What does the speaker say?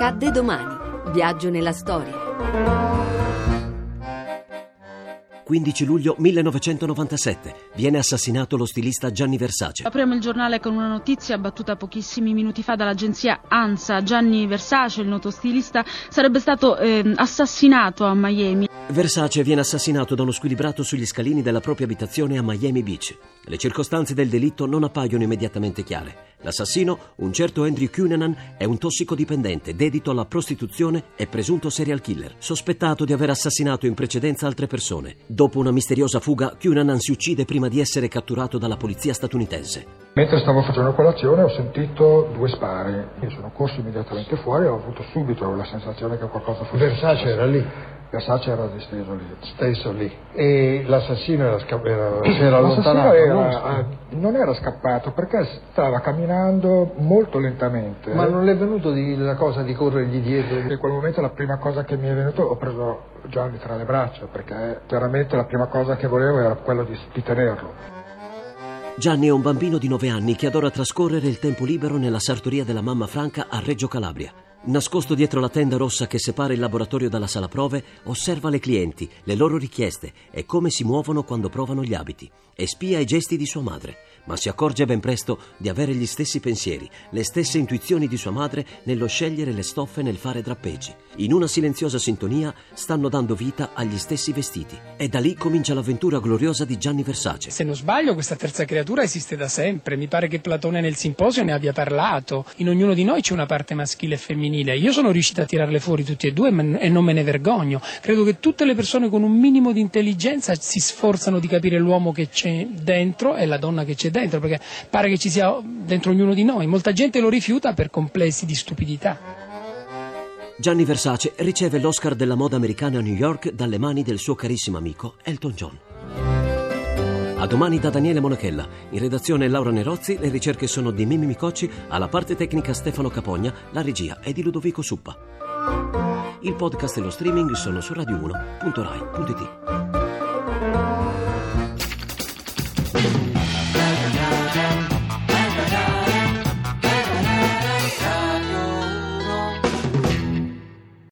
Accadde domani. Viaggio nella storia. 15 luglio 1997. Viene assassinato lo stilista Gianni Versace. Apriamo il giornale con una notizia battuta pochissimi minuti fa dall'agenzia ANSA. Gianni Versace, il noto stilista, sarebbe stato eh, assassinato a Miami. Versace viene assassinato da uno squilibrato sugli scalini della propria abitazione a Miami Beach. Le circostanze del delitto non appaiono immediatamente chiare. L'assassino, un certo Andrew Cunanan, è un tossicodipendente dedito alla prostituzione e presunto serial killer, sospettato di aver assassinato in precedenza altre persone. Dopo una misteriosa fuga, Cunanan si uccide prima di essere catturato dalla polizia statunitense. Mentre stavo facendo colazione ho sentito due spari. Io sono corso immediatamente fuori e ho avuto subito la sensazione che qualcosa fosse Versace era lì? Versace era disteso lì. Stesso lì. E l'assassino era, sca- era, si era allontanato? Era, non, non era scappato perché stava camminando molto lentamente. Ma non le è venuto di, la cosa di corrergli dietro? In quel momento la prima cosa che mi è venuto, ho preso Gianni tra le braccia perché chiaramente la prima cosa che volevo era quello di, di tenerlo. Gianni è un bambino di 9 anni che adora trascorrere il tempo libero nella sartoria della mamma Franca a Reggio Calabria. Nascosto dietro la tenda rossa che separa il laboratorio dalla sala prove, osserva le clienti, le loro richieste e come si muovono quando provano gli abiti e spia i gesti di sua madre, ma si accorge ben presto di avere gli stessi pensieri, le stesse intuizioni di sua madre nello scegliere le stoffe nel fare drappeggi. In una silenziosa sintonia stanno dando vita agli stessi vestiti e da lì comincia l'avventura gloriosa di Gianni Versace. Se non sbaglio questa terza creatura esiste da sempre, mi pare che Platone nel simposio ne abbia parlato. In ognuno di noi c'è una parte maschile e femminile. Io sono riuscita a tirarle fuori tutti e due e non me ne vergogno. Credo che tutte le persone con un minimo di intelligenza si sforzano di capire l'uomo che c'è dentro e la donna che c'è dentro, perché pare che ci sia dentro ognuno di noi. Molta gente lo rifiuta per complessi di stupidità. Gianni Versace riceve l'Oscar della moda americana a New York dalle mani del suo carissimo amico Elton John. A domani da Daniele Monachella. In redazione Laura Nerozzi, le ricerche sono di Mimi Micocci, alla parte tecnica Stefano Capogna, la regia è di Ludovico Suppa. Il podcast e lo streaming sono su radio1.rai.it.